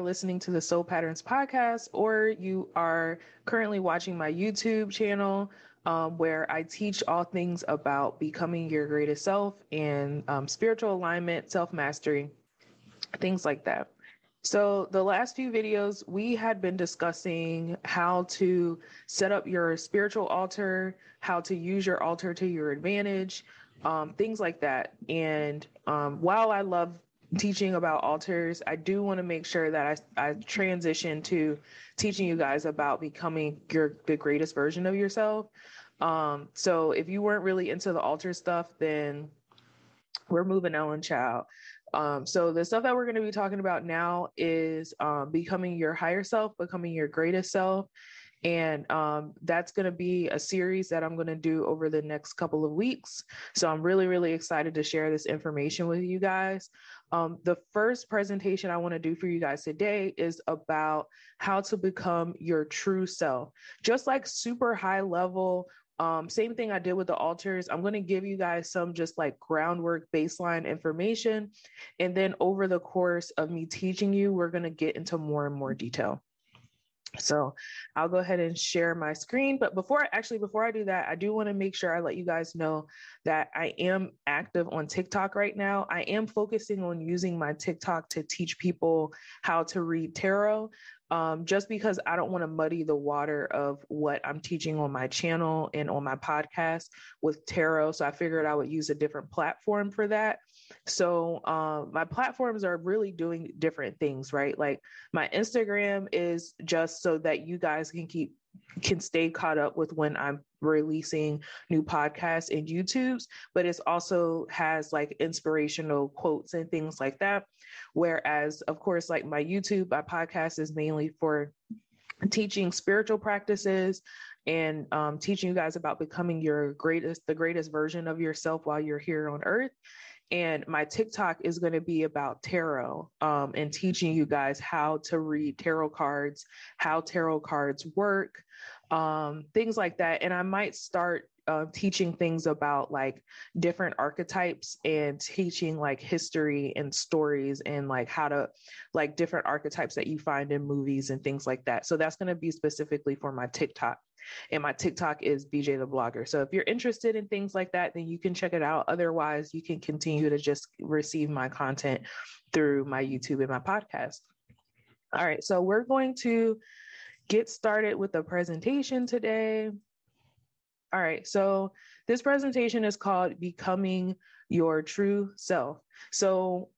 are listening to the Soul Patterns podcast, or you are currently watching my YouTube channel um, where I teach all things about becoming your greatest self and um, spiritual alignment, self mastery, things like that. So, the last few videos, we had been discussing how to set up your spiritual altar, how to use your altar to your advantage, um, things like that. And um, while I love teaching about altars, I do want to make sure that I, I transition to teaching you guys about becoming your the greatest version of yourself. Um, so if you weren't really into the altar stuff, then we're moving on, child. Um, so the stuff that we're going to be talking about now is um, becoming your higher self, becoming your greatest self. And um, that's going to be a series that I'm going to do over the next couple of weeks. So I'm really, really excited to share this information with you guys. Um, the first presentation I want to do for you guys today is about how to become your true self. Just like super high level um, same thing I did with the altars. I'm going to give you guys some just like groundwork baseline information. And then over the course of me teaching you, we're going to get into more and more detail. So I'll go ahead and share my screen. But before actually, before I do that, I do want to make sure I let you guys know that I am active on TikTok right now. I am focusing on using my TikTok to teach people how to read tarot um, just because I don't want to muddy the water of what I'm teaching on my channel and on my podcast with tarot. So I figured I would use a different platform for that. So um, my platforms are really doing different things, right? Like my Instagram is just so that you guys can keep can stay caught up with when I'm releasing new podcasts and YouTubes, but it's also has like inspirational quotes and things like that. Whereas, of course, like my YouTube, my podcast is mainly for teaching spiritual practices and um, teaching you guys about becoming your greatest, the greatest version of yourself while you're here on earth. And my TikTok is going to be about tarot um, and teaching you guys how to read tarot cards, how tarot cards work, um, things like that. And I might start uh, teaching things about like different archetypes and teaching like history and stories and like how to like different archetypes that you find in movies and things like that. So that's going to be specifically for my TikTok. And my TikTok is BJ the Blogger. So if you're interested in things like that, then you can check it out. Otherwise, you can continue to just receive my content through my YouTube and my podcast. All right. So we're going to get started with the presentation today. All right, so this presentation is called Becoming Your True Self. So,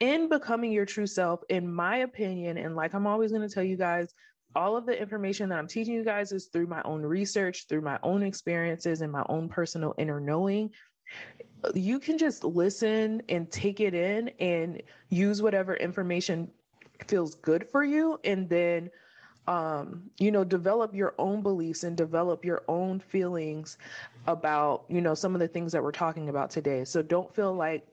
in becoming your true self, in my opinion, and like I'm always going to tell you guys, all of the information that I'm teaching you guys is through my own research, through my own experiences, and my own personal inner knowing. You can just listen and take it in and use whatever information feels good for you, and then um, you know, develop your own beliefs and develop your own feelings about, you know, some of the things that we're talking about today. So don't feel like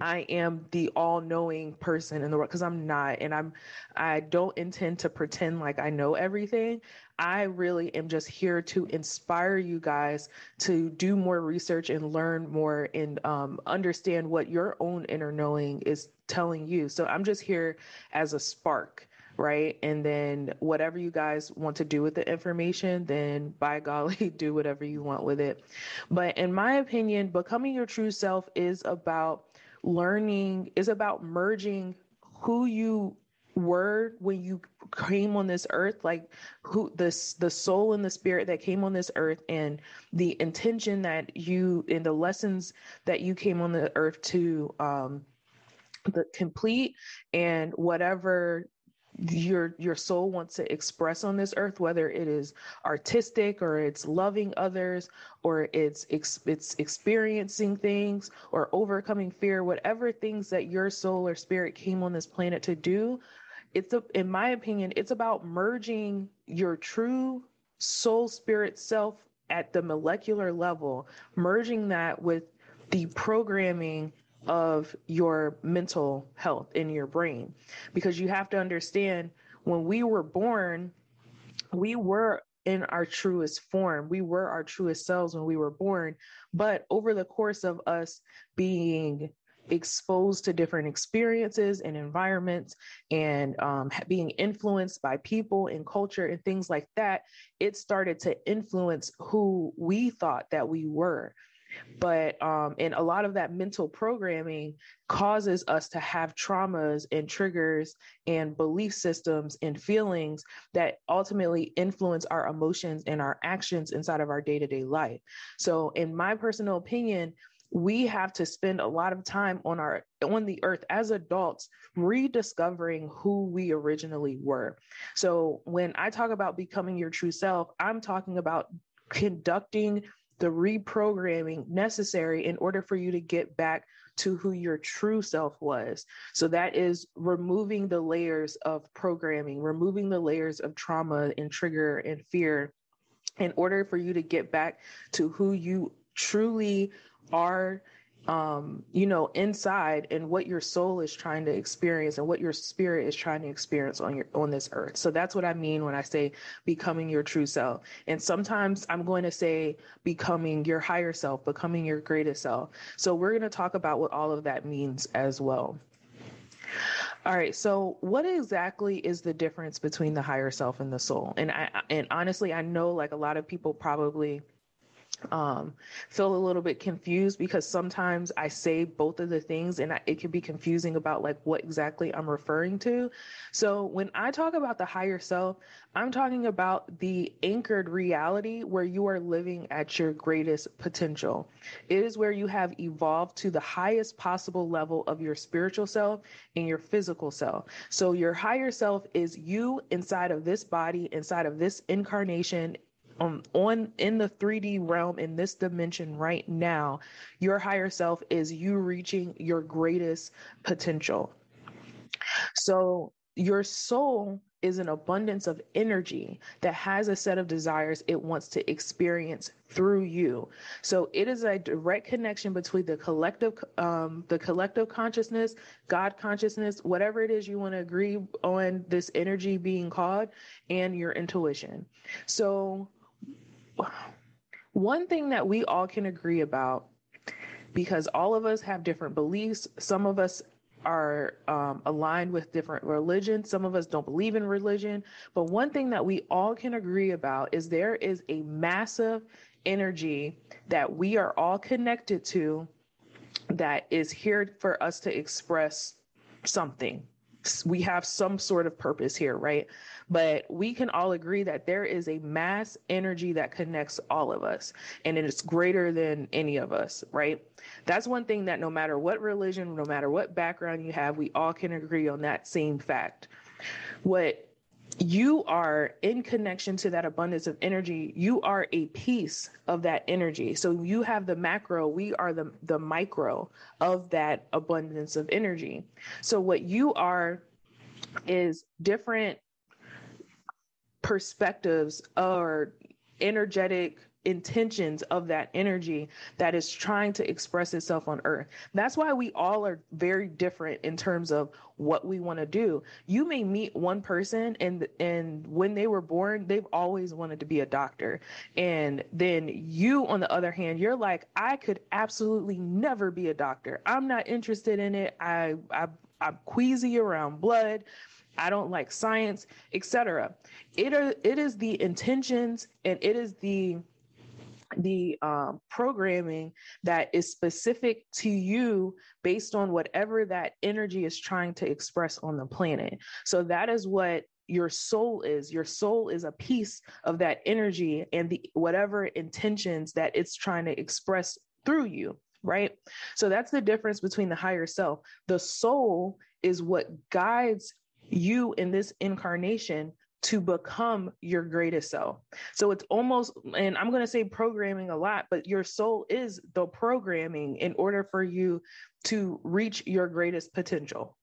I am the all-knowing person in the world because I'm not and I'm I don't intend to pretend like I know everything. I really am just here to inspire you guys to do more research and learn more and um, understand what your own inner knowing is telling you. So I'm just here as a spark right? And then whatever you guys want to do with the information, then by golly, do whatever you want with it. But in my opinion, becoming your true self is about learning, is about merging who you were when you came on this earth like who this the soul and the spirit that came on this earth and the intention that you and the lessons that you came on the earth to um the complete and whatever your your soul wants to express on this earth whether it is artistic or it's loving others or it's it's experiencing things or overcoming fear whatever things that your soul or spirit came on this planet to do it's a, in my opinion it's about merging your true soul spirit self at the molecular level merging that with the programming of your mental health in your brain. Because you have to understand when we were born we were in our truest form. We were our truest selves when we were born. But over the course of us being exposed to different experiences and environments and um, being influenced by people and culture and things like that, it started to influence who we thought that we were. But um, and a lot of that mental programming causes us to have traumas and triggers and belief systems and feelings that ultimately influence our emotions and our actions inside of our day to day life. So, in my personal opinion, we have to spend a lot of time on our on the earth as adults rediscovering who we originally were so when i talk about becoming your true self i'm talking about conducting the reprogramming necessary in order for you to get back to who your true self was. So that is removing the layers of programming, removing the layers of trauma and trigger and fear in order for you to get back to who you truly are um, you know, inside and what your soul is trying to experience and what your spirit is trying to experience on your on this earth. So that's what I mean when I say becoming your true self. And sometimes I'm going to say becoming your higher self, becoming your greatest self. So we're going to talk about what all of that means as well. All right. So, what exactly is the difference between the higher self and the soul? And I and honestly, I know like a lot of people probably um, feel a little bit confused because sometimes I say both of the things and I, it can be confusing about like what exactly I'm referring to. So when I talk about the higher self, I'm talking about the anchored reality where you are living at your greatest potential. It is where you have evolved to the highest possible level of your spiritual self and your physical self. So your higher self is you inside of this body, inside of this incarnation um, on in the 3D realm in this dimension right now, your higher self is you reaching your greatest potential. So your soul is an abundance of energy that has a set of desires it wants to experience through you so it is a direct connection between the collective um, the collective consciousness god consciousness whatever it is you want to agree on this energy being called and your intuition so one thing that we all can agree about, because all of us have different beliefs, some of us are um, aligned with different religions. Some of us don't believe in religion. But one thing that we all can agree about is there is a massive energy that we are all connected to that is here for us to express something. We have some sort of purpose here, right? But we can all agree that there is a mass energy that connects all of us, and it's greater than any of us, right? That's one thing that no matter what religion, no matter what background you have, we all can agree on that same fact. What you are in connection to that abundance of energy you are a piece of that energy so you have the macro we are the the micro of that abundance of energy so what you are is different perspectives or energetic intentions of that energy that is trying to express itself on earth. That's why we all are very different in terms of what we want to do. You may meet one person and and when they were born, they've always wanted to be a doctor. And then you on the other hand, you're like, I could absolutely never be a doctor. I'm not interested in it. I I I'm queasy around blood. I don't like science, etc. It are it is the intentions and it is the the um, programming that is specific to you based on whatever that energy is trying to express on the planet. So that is what your soul is. Your soul is a piece of that energy and the whatever intentions that it's trying to express through you right? So that's the difference between the higher self. The soul is what guides you in this incarnation to become your greatest self. So it's almost, and I'm going to say programming a lot, but your soul is the programming in order for you to reach your greatest potential,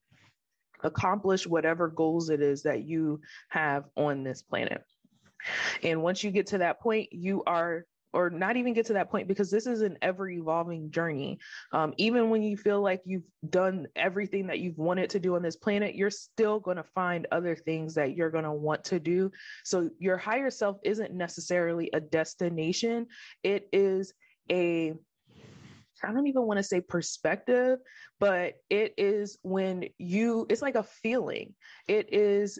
accomplish whatever goals it is that you have on this planet. And once you get to that point, you are or not even get to that point because this is an ever evolving journey. Um, even when you feel like you've done everything that you've wanted to do on this planet, you're still going to find other things that you're going to want to do. So your higher self isn't necessarily a destination, it is a I don't even want to say perspective, but it is when you, it's like a feeling. It is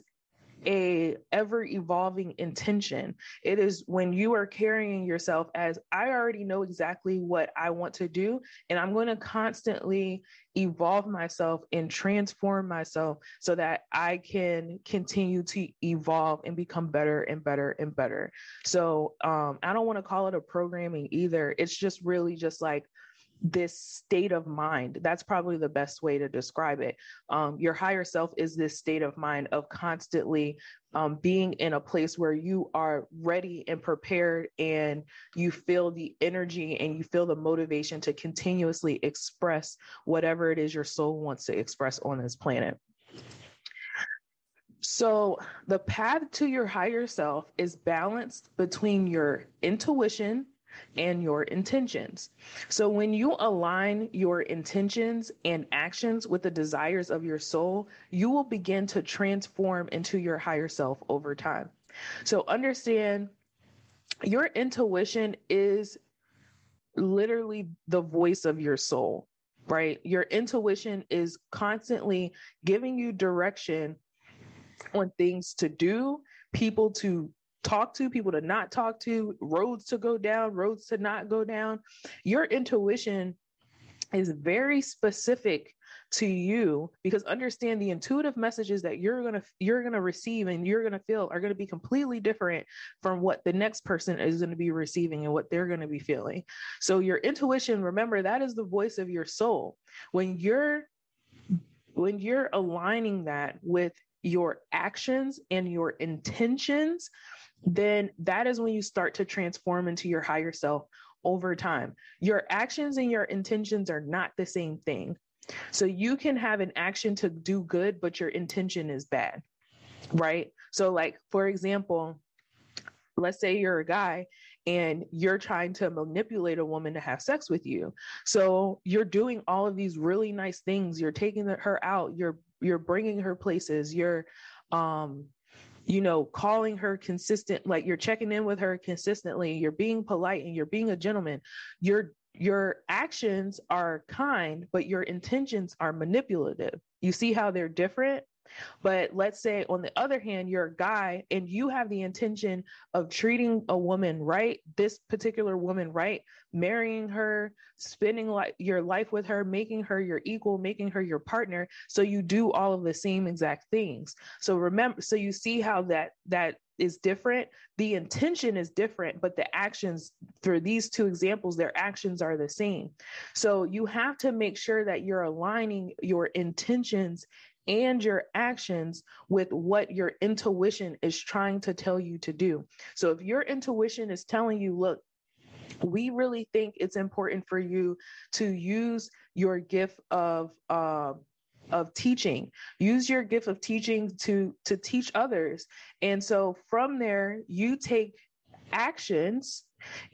a ever evolving intention. It is when you are carrying yourself as I already know exactly what I want to do, and I'm going to constantly evolve myself and transform myself so that I can continue to evolve and become better and better and better. So um, I don't want to call it a programming either. It's just really just like this state of mind. That's probably the best way to describe it. Um, your higher self is this state of mind of constantly um, being in a place where you are ready and prepared and you feel the energy and you feel the motivation to continuously express whatever it is your soul wants to express on this planet. So, the path to your higher self is balanced between your intuition and your intentions. So when you align your intentions and actions with the desires of your soul, you will begin to transform into your higher self over time. So understand your intuition is literally the voice of your soul, right? Your intuition is constantly giving you direction on things to do, people to talk to, people to not talk to, roads to go down, roads to not go down. Your intuition is very specific to you because understand the intuitive messages that you're going to you're going to receive and you're going to feel are going to be completely different from what the next person is going to be receiving and what they're going to be feeling so your intuition remember that is the voice of your soul when you're when you're aligning that with your actions and your intentions then that is when you start to transform into your higher self over time. Your actions and your intentions are not the same thing. So you can have an action to do good, but your intention is bad, right? So, like, for example, let's say you're a guy and you're trying to manipulate a woman to have sex with you. So you're doing all of these really nice things. You're taking her out. You're you're bringing her places. You're um you know, calling her consistent, like you're checking in with her consistently, you're being polite and you're being a gentleman. Your your actions are kind, but your intentions are manipulative. You see how they're different? But let's say, on the other hand, you're a guy and you have the intention of treating a woman right, this particular woman right, marrying her, spending like your life with her, making her your equal, making her your partner. So you do all of the same exact things. So remember, so you see how that that is different. The intention is different, but the actions for these two examples, their actions are the same. So you have to make sure that you're aligning your intentions and your actions with what your intuition is trying to tell you to do. So if your intuition is telling you, look, we really think it's important for you to use your gift of uh, of teaching use your gift of teaching to to teach others and so from there you take actions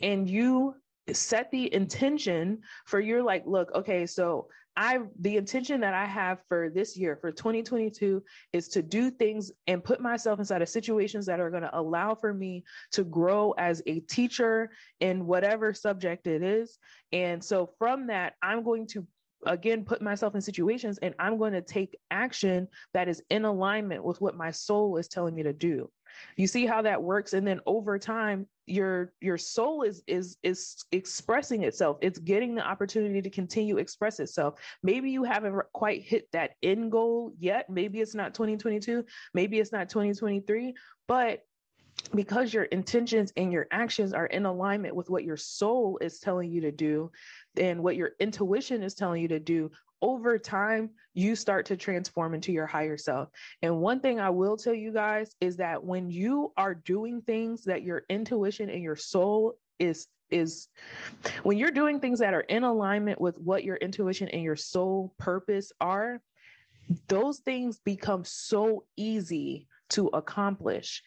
and you set the intention for your like look okay so I the intention that I have for this year for 2022 is to do things and put myself inside of situations that are going to allow for me to grow as a teacher in whatever subject it is. And so from that, I'm going to again put myself in situations and I'm going to take action that is in alignment with what my soul is telling me to do. You see how that works and then over time your your soul is is is expressing itself. It's getting the opportunity to continue express itself. Maybe you haven't quite hit that end goal yet. Maybe it's not 2022 maybe it's not 2023 but because your intentions and your actions are in alignment with what your soul is telling you to do and what your intuition is telling you to do over time, you start to transform into your higher self. And one thing I will tell you guys is that when you are doing things that your intuition and your soul is is when you're doing things that are in alignment with what your intuition and your soul purpose are, those things become so easy to accomplish.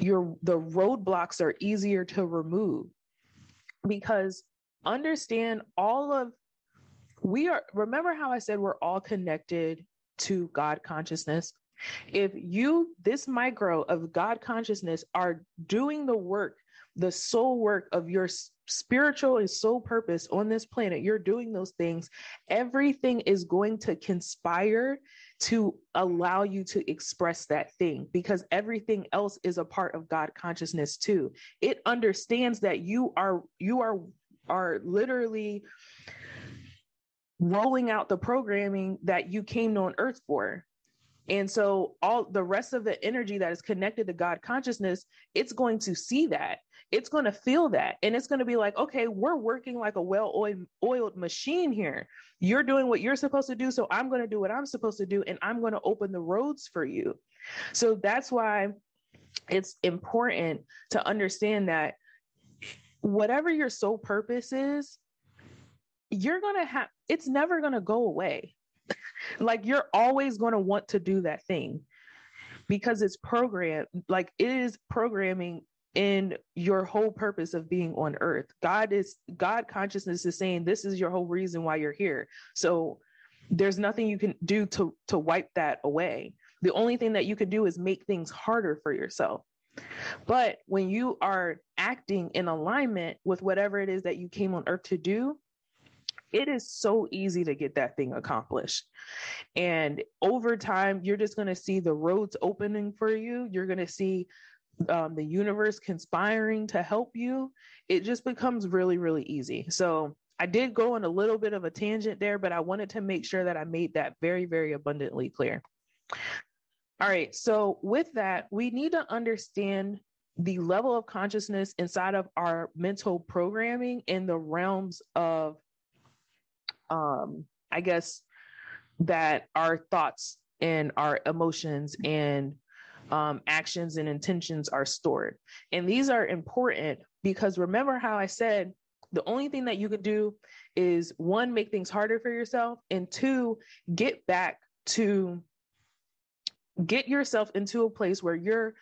Your the roadblocks are easier to remove because understand all of we are remember how I said we're all connected to God consciousness? If you, this micro of God consciousness, are doing the work the soul work of your spiritual and soul purpose on this planet, you're doing those things, everything is going to conspire to allow you to express that thing because everything else is a part of God consciousness too. It understands that you are you are are literally rolling out the programming that you came on earth for. And so all the rest of the energy that is connected to God consciousness, it's going to see that. It's going to feel that. And it's going to be like, okay, we're working like a well-oiled machine here. You're doing what you're supposed to do, so I'm going to do what I'm supposed to do and I'm going to open the roads for you. So that's why it's important to understand that whatever your sole purpose is, you're going to have it's never going to go away. Like you're always going to want to do that thing because it's programmed like it is programming in your whole purpose of being on earth. God is god consciousness is saying this is your whole reason why you're here. So there's nothing you can do to to wipe that away. The only thing that you can do is make things harder for yourself. But when you are acting in alignment with whatever it is that you came on earth to do it is so easy to get that thing accomplished. And over time, you're just going to see the roads opening for you. You're going to see um, the universe conspiring to help you. It just becomes really, really easy. So I did go on a little bit of a tangent there, but I wanted to make sure that I made that very, very abundantly clear. All right. So, with that, we need to understand the level of consciousness inside of our mental programming in the realms of um, I guess that our thoughts and our emotions and um, actions and intentions are stored. And these are important because remember how I said the only thing that you can do is one, make things harder for yourself, and two, get back to get yourself into a place where you're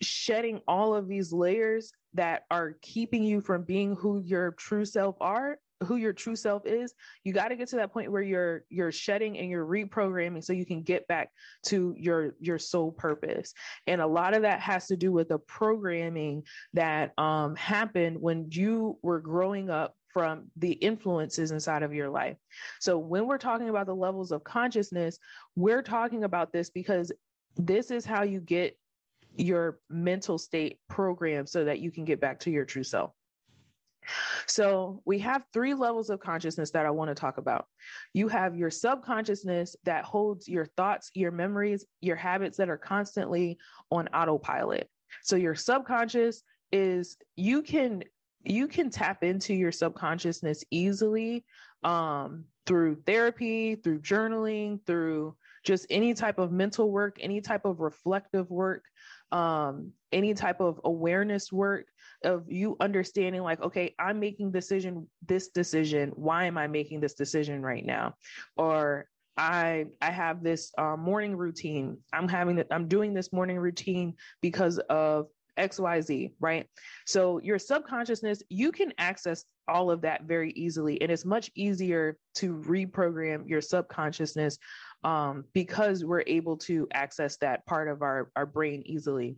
shedding all of these layers that are keeping you from being who your true self are who your true self is you got to get to that point where you're you're shedding and you're reprogramming so you can get back to your your soul purpose and a lot of that has to do with the programming that um happened when you were growing up from the influences inside of your life. So, when we're talking about the levels of consciousness, we're talking about this because this is how you get your mental state programmed so that you can get back to your true self. So, we have three levels of consciousness that I want to talk about. You have your subconsciousness that holds your thoughts, your memories, your habits that are constantly on autopilot. So, your subconscious is you can you can tap into your subconsciousness easily um, through therapy, through journaling, through just any type of mental work, any type of reflective work, um, any type of awareness work of you understanding like okay i'm making decision this decision. Why am i making this decision right now? Or i i have this uh, morning routine. I'm having it i'm doing this morning routine because of xyz right? So your subconsciousness you can access all of that very easily. And it's much easier to reprogram your subconsciousness um, because we're able to access that part of our, our brain easily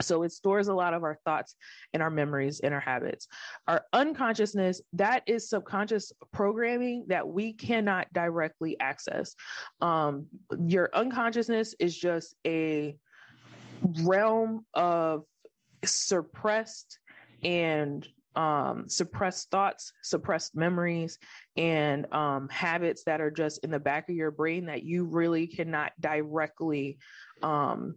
so it stores a lot of our thoughts and our memories and our habits. Our unconsciousness, that is subconscious programming that we cannot directly access. Um, your unconsciousness is just a realm of suppressed and um, suppressed thoughts, suppressed memories, and um, habits that are just in the back of your brain that you really cannot directly um,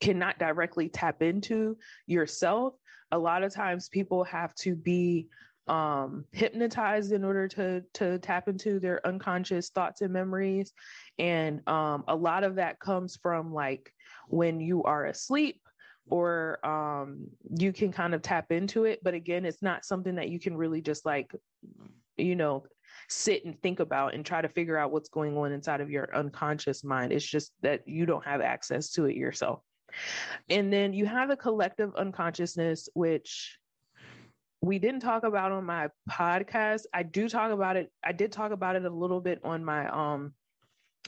cannot directly tap into yourself. A lot of times people have to be um, hypnotized in order to to tap into their unconscious thoughts and memories. And um, a lot of that comes from like when you are asleep or um, you can kind of tap into it but again it's not something that you can really just like you know sit and think about and try to figure out what's going on inside of your unconscious mind it's just that you don't have access to it yourself and then you have the collective unconsciousness, which we didn't talk about on my podcast. I do talk about it. I did talk about it a little bit on my um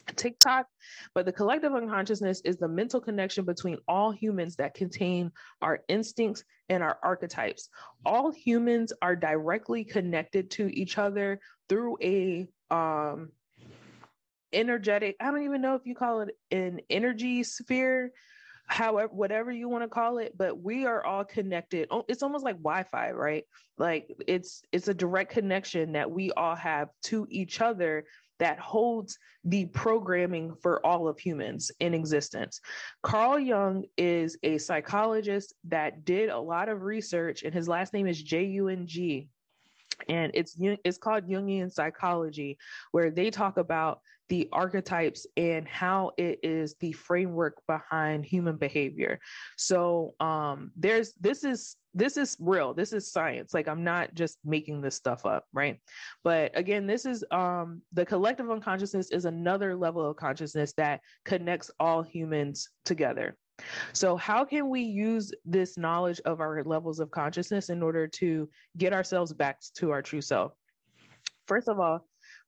TikTok, but the collective unconsciousness is the mental connection between all humans that contain our instincts and our archetypes. All humans are directly connected to each other through a um energetic, I don't even know if you call it an energy sphere, however whatever you want to call it but we are all connected oh, it's almost like wi-fi right like it's it's a direct connection that we all have to each other that holds the programming for all of humans in existence. Carl Jung is a psychologist that did a lot of research, and his last name is J U N G. And it's it's called Jungian psychology, where they talk about the archetypes and how it is the framework behind human behavior. So um, there's this is this is real. This is science. Like I'm not just making this stuff up, right? But again, this is um, the collective unconsciousness is another level of consciousness that connects all humans together. So, how can we use this knowledge of our levels of consciousness in order to get ourselves back to our true self? First of all,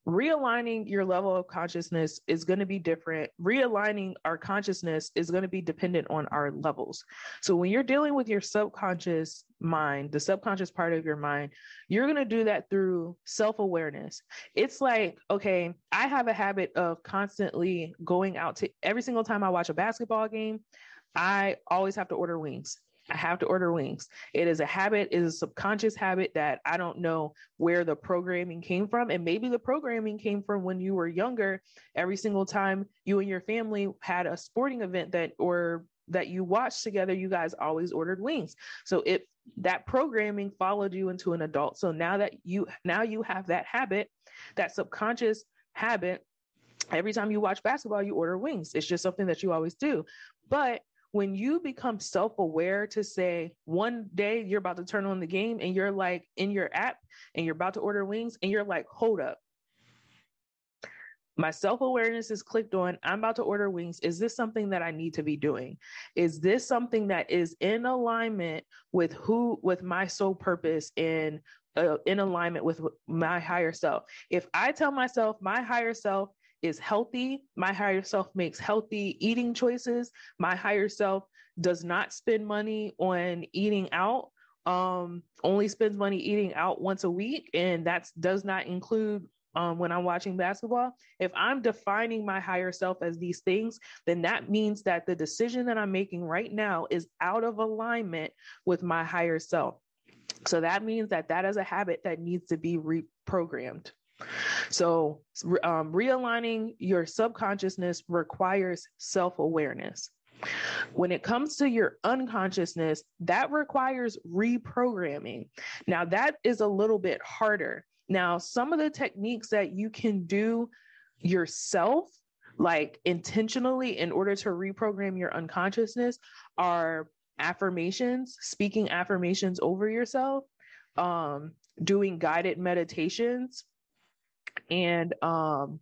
realigning your level of consciousness is going to be different. Realigning our consciousness is going to be dependent on our levels. So when you're dealing with your subconscious mind, the subconscious part of your mind, you're going to do that through self awareness. It's like, okay, I have a habit of constantly going out to every single time I watch a basketball game, I always have to order wings. I have to order wings. It is a habit, it is a subconscious habit that I don't know where the programming came from. And maybe the programming came from when you were younger. Every single time you and your family had a sporting event that or that you watched together, you guys always ordered wings. So if that programming followed you into an adult. So now that you now you have that habit, that subconscious habit, every time you watch basketball, you order wings. It's just something that you always do. But when you become self-aware to say one day you're about to turn on the game and you're like in your app and you're about to order wings and you're like hold up. My self-awareness is clicked on. I'm about to order wings. Is this something that i need to be doing? Is this something that is in alignment with who with my soul purpose and uh, in alignment with my higher self? If i tell myself my higher self is healthy. My higher self makes healthy eating choices. My higher self does not spend money on eating out. Um, only spends money eating out once a week, and that does not include um, when I'm watching basketball. If I'm defining my higher self as these things, then that means that the decision that I'm making right now is out of alignment with my higher self. So that means that that is a habit that needs to be reprogrammed. So, um, realigning your subconsciousness requires self awareness. When it comes to your unconsciousness, that requires reprogramming. Now, that is a little bit harder. Now, some of the techniques that you can do yourself, like intentionally, in order to reprogram your unconsciousness, are affirmations, speaking affirmations over yourself, um, doing guided meditations, and um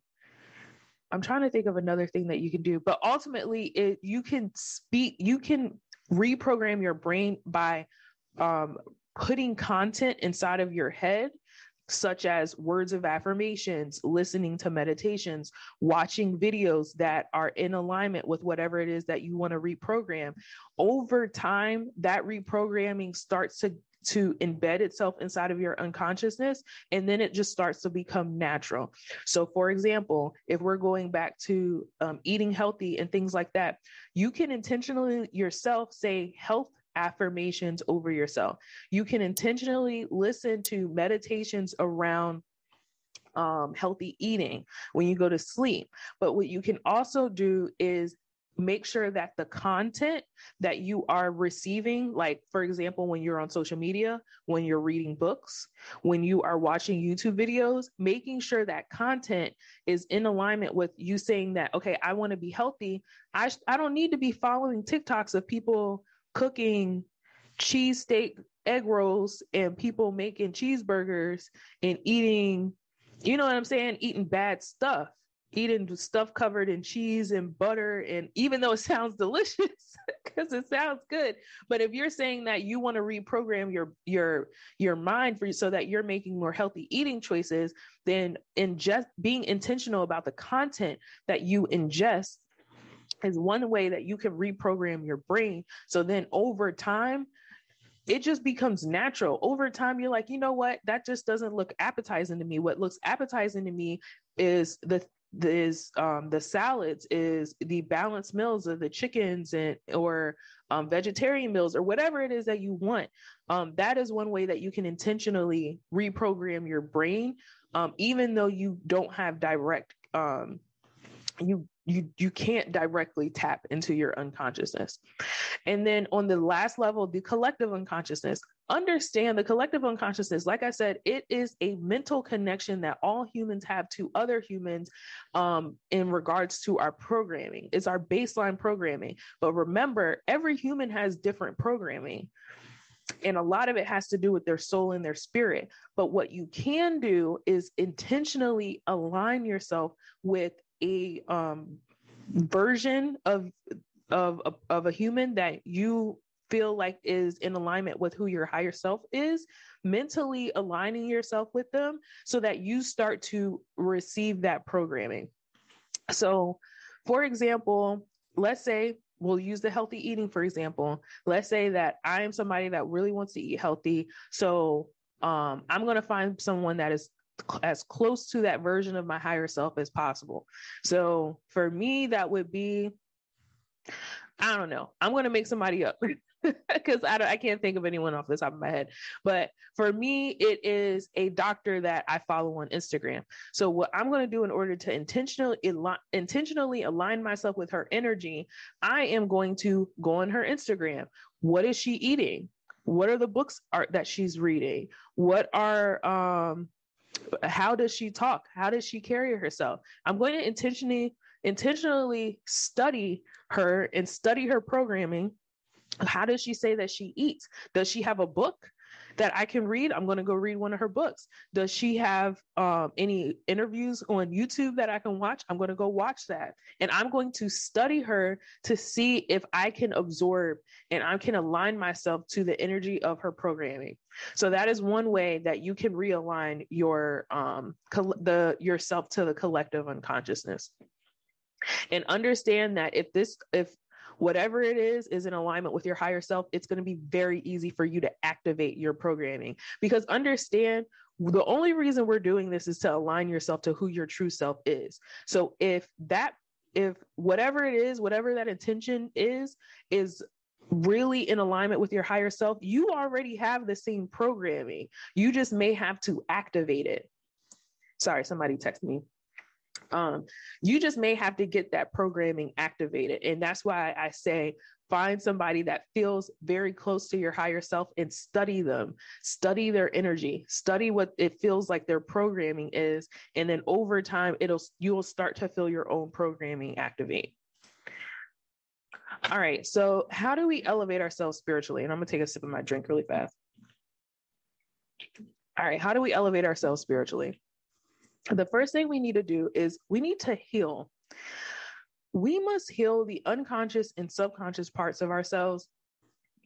i'm trying to think of another thing that you can do but ultimately it you can speak you can reprogram your brain by um putting content inside of your head such as words of affirmations, listening to meditations, watching videos that are in alignment with whatever it is that you want to reprogram. Over time, that reprogramming starts to to embed itself inside of your unconsciousness and then it just starts to become natural so for example if we're going back to um, eating healthy and things like that you can intentionally yourself say health affirmations over yourself you can intentionally listen to meditations around um, healthy eating when you go to sleep. But what you can also do is make sure that the content that you are receiving, like for example, when you're on social media, when you're reading books, when you are watching YouTube videos, making sure that content is in alignment with you saying that, okay, I want to be healthy. I, I don't need to be following TikToks of people cooking cheesesteak egg rolls and people making cheeseburgers and eating, you know what I'm saying, eating bad stuff eating stuff covered in cheese and butter and even though it sounds delicious because it sounds good. But if you're saying that you want to reprogram your your your mind for so that you're making more healthy eating choices then in just being intentional about the content that you ingest is one way that you can reprogram your brain. So then over time it just becomes natural. Over time you're like you know what? That just doesn't look appetizing to me. What looks appetizing to me is the is um, the salads is the balanced meals of the chickens and or um, vegetarian meals or whatever it is that you want. Um, that is one way that you can intentionally reprogram your brain um, even though you don't have direct um, you you you can't directly tap into your unconsciousness. And then on the last level the collective unconsciousness understand the collective unconsciousness. Like i said it is a mental connection that all humans have to other humans um, in regards to our programming. It's our baseline programming. But remember every human has different programming. And a lot of it has to do with their soul and their spirit. But what you can do is intentionally align yourself with a um, version of of of a human that you feel like is in alignment with who your higher self is, mentally aligning yourself with them so that you start to receive that programming. So, for example, let's say we'll use the healthy eating for example. Let's say that I am somebody that really wants to eat healthy. So, um, I'm going to find someone that is as close to that version of my higher self as possible. So for me, that would be, I don't know, I'm going to make somebody up. because I, I can't think of anyone off the top of my head. But for me, it is a doctor that I follow on Instagram. So what I'm going to do in order to intentionally intentionally align myself with her energy, I am going to go on her Instagram. What is she eating? What are the books art that she's reading? What are um how does she talk how does she carry herself i'm going to intentionally intentionally study her and study her programming how does she say that she eats does she have a book that I can read, I'm going to go read one of her books. Does she have um, any interviews on YouTube that I can watch? I'm going to go watch that. And I'm going to study her to see if I can absorb and I can align myself to the energy of her programming. So that is one way that you can realign your um, the yourself to the collective unconsciousness and understand that if this if whatever it is is in alignment with your higher self, it's going to be very easy for you to activate your programming. Because understand the only reason we're doing this is to align yourself to who your true self is. So if that if whatever it is, whatever that intention is, is really in alignment with your higher self, you already have the same programming. You just may have to activate it. Sorry, somebody text me. Um, you just may have to get that programming activated. And that's why I say find somebody that feels very close to your higher self and study them, study their energy, study what it feels like their programming is. And then over time, it'll you'll start to feel your own programming activate. All right. So, how do we elevate ourselves spiritually? And I'm going to take a sip of my drink really fast. All right. How do we elevate ourselves spiritually? The first thing we need to do is we need to heal. We must heal the unconscious and subconscious parts of ourselves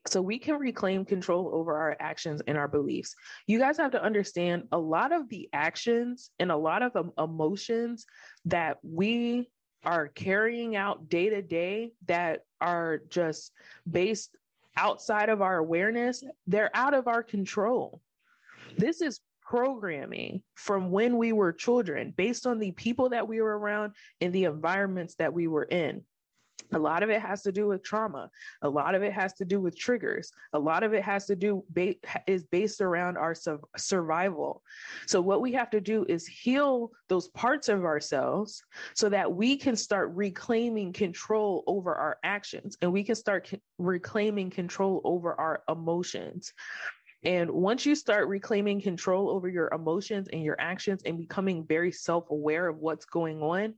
so we can reclaim control over our actions and our beliefs. You guys have to understand a lot of the actions and a lot of um, emotions that we are carrying out day to day that are just based outside of our awareness, they're out of our control. This is programming from when we were children based on the people that we were around and the environments that we were in. A lot of it has to do with trauma. A lot of it has to do with triggers. A lot of it has to do ba- is based around our su- survival. So what we have to do is heal those parts of ourselves so that we can start reclaiming control over our actions and we can start reclaiming control over our emotions. And once you start reclaiming control over your emotions and your actions and becoming very self aware of what's going on,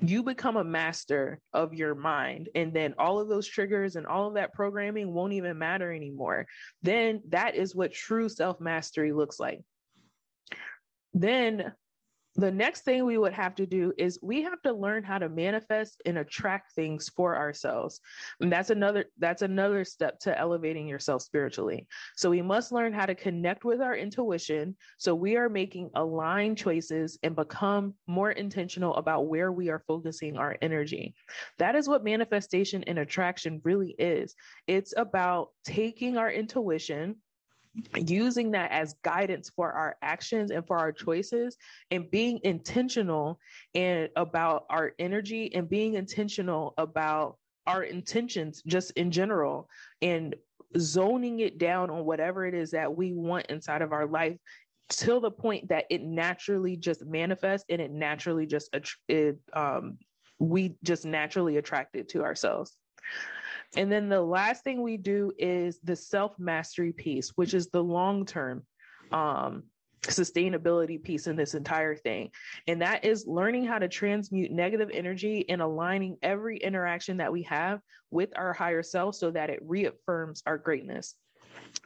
you become a master of your mind. And then all of those triggers and all of that programming won't even matter anymore. Then that is what true self mastery looks like. Then the next thing we would have to do is we have to learn how to manifest and attract things for ourselves. And that's another that's another step to elevating yourself spiritually. So we must learn how to connect with our intuition. So we are making aligned choices and become more intentional about where we are focusing our energy. That is what manifestation and attraction really is. It's about taking our intuition using that as guidance for our actions and for our choices and being intentional and about our energy and being intentional about our intentions just in general and zoning it down on whatever it is that we want inside of our life till the point that it naturally just manifests and it naturally just it um we just naturally attract it to ourselves and then the last thing we do is the self mastery piece, which is the long term um, sustainability piece in this entire thing. And that is learning how to transmute negative energy and aligning every interaction that we have with our higher self so that it reaffirms our greatness.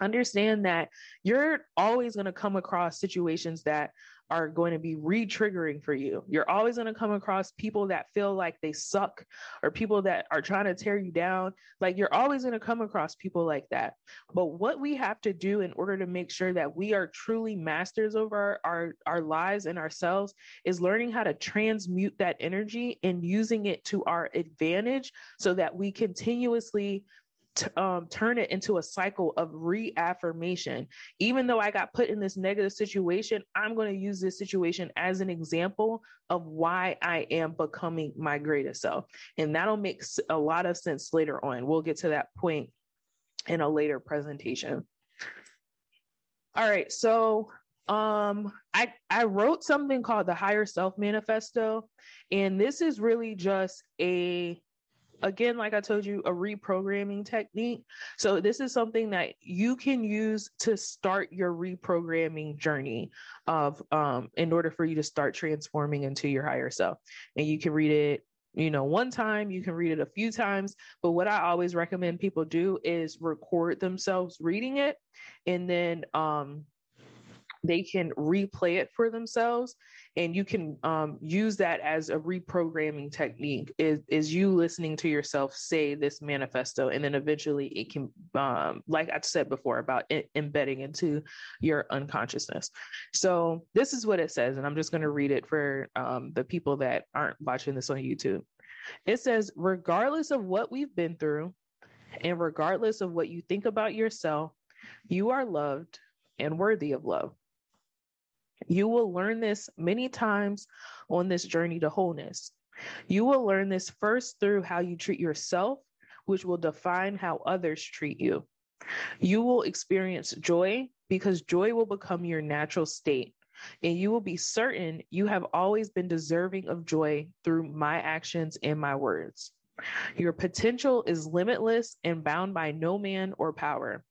Understand that you're always going to come across situations that are going to be re triggering for you. You're always going to come across people that feel like they suck or people that are trying to tear you down. Like you're always going to come across people like that. But what we have to do in order to make sure that we are truly masters over our, our, our lives and ourselves is learning how to transmute that energy and using it to our advantage so that we continuously t- um, turn it into a cycle of reaffirmation. Even though I got put in this negative situation, I'm going to use this situation as an example of why I am becoming my greatest self. And that'll make a lot of sense later on. We'll get to that point in a later presentation. All right, so um I I wrote something called the higher self manifesto and this is really just a again, like I told you, a reprogramming technique. So, this is something that you can use to start your reprogramming journey of um, in order for you to start transforming into your higher self. And you can read it you know one time you can read it a few times but what i always recommend people do is record themselves reading it and then um they can replay it for themselves and you can um, use that as a reprogramming technique. Is, is you listening to yourself say this manifesto and then eventually it can um, like i said before about embedding into your unconsciousness. So this is what it says and i'm just going to read it for um, the people that aren't watching this on youtube. It says regardless of what we've been through and regardless of what you think about yourself you are loved and worthy of love you will learn this many times on this journey to wholeness. You will learn this first through how you treat yourself, which will define how others treat you. You will experience joy because joy will become your natural state. And you will be certain you have always been deserving of joy through my actions and my words. Your potential is limitless and bound by no man or power.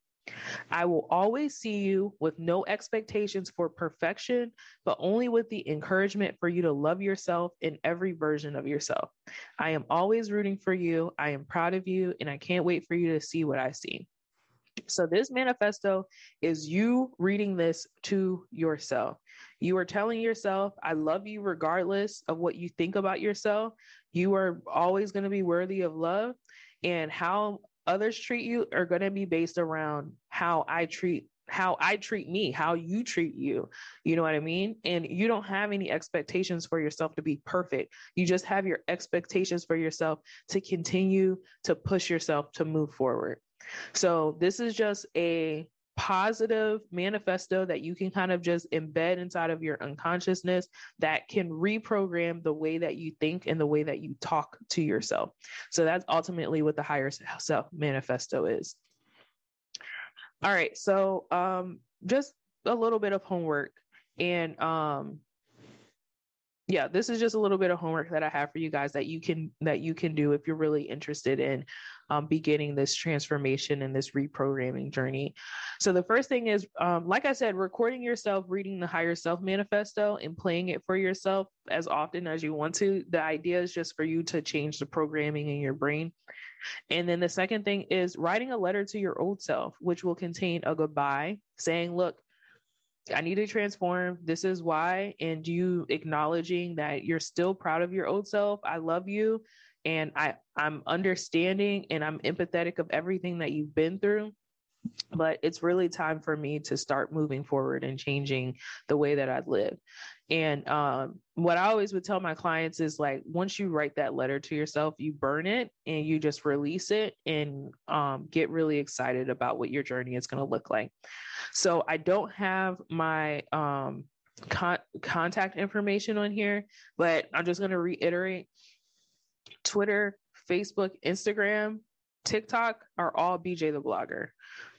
I will always see you with no expectations for perfection, but only with the encouragement for you to love yourself in every version of yourself. I am always rooting for you. I am proud of you, and I can't wait for you to see what I see. So, this manifesto is you reading this to yourself. You are telling yourself, I love you regardless of what you think about yourself. You are always going to be worthy of love. And how others treat you are going to be based around how I treat how I treat me, how you treat you. You know what I mean? And you don't have any expectations for yourself to be perfect. You just have your expectations for yourself to continue to push yourself to move forward. So, this is just a positive manifesto that you can kind of just embed inside of your unconsciousness that can reprogram the way that you think and the way that you talk to yourself. So that's ultimately what the higher self manifesto is. All right, so um just a little bit of homework and um yeah this is just a little bit of homework that i have for you guys that you can that you can do if you're really interested in um, beginning this transformation and this reprogramming journey so the first thing is um, like i said recording yourself reading the higher self manifesto and playing it for yourself as often as you want to the idea is just for you to change the programming in your brain and then the second thing is writing a letter to your old self which will contain a goodbye saying look I need to transform. This is why. And you acknowledging that you're still proud of your old self. I love you. And I, I'm understanding and I'm empathetic of everything that you've been through. But it's really time for me to start moving forward and changing the way that I live. And um, what I always would tell my clients is like, once you write that letter to yourself, you burn it and you just release it and um, get really excited about what your journey is going to look like. So I don't have my um, con- contact information on here, but I'm just going to reiterate Twitter, Facebook, Instagram, TikTok are all BJ the blogger.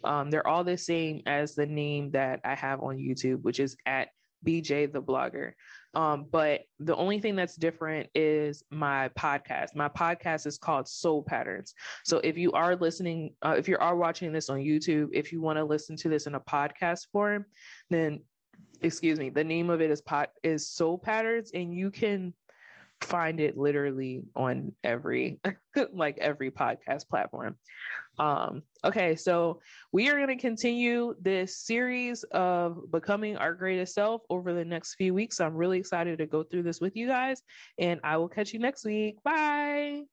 Um, they're all the same as the name that I have on YouTube, which is at BJ the blogger. Um, but the only thing that's different is my podcast. My podcast is called Soul Patterns. So if you are listening, uh, if you are watching this on YouTube, if you want to listen to this in a podcast form, then excuse me, the name of it is pot is Soul Patterns, and you can find it literally on every like every podcast platform. Um, okay, so we are going to continue this series of becoming our greatest self over the next few weeks. I'm really excited to go through this with you guys, and I will catch you next week. Bye.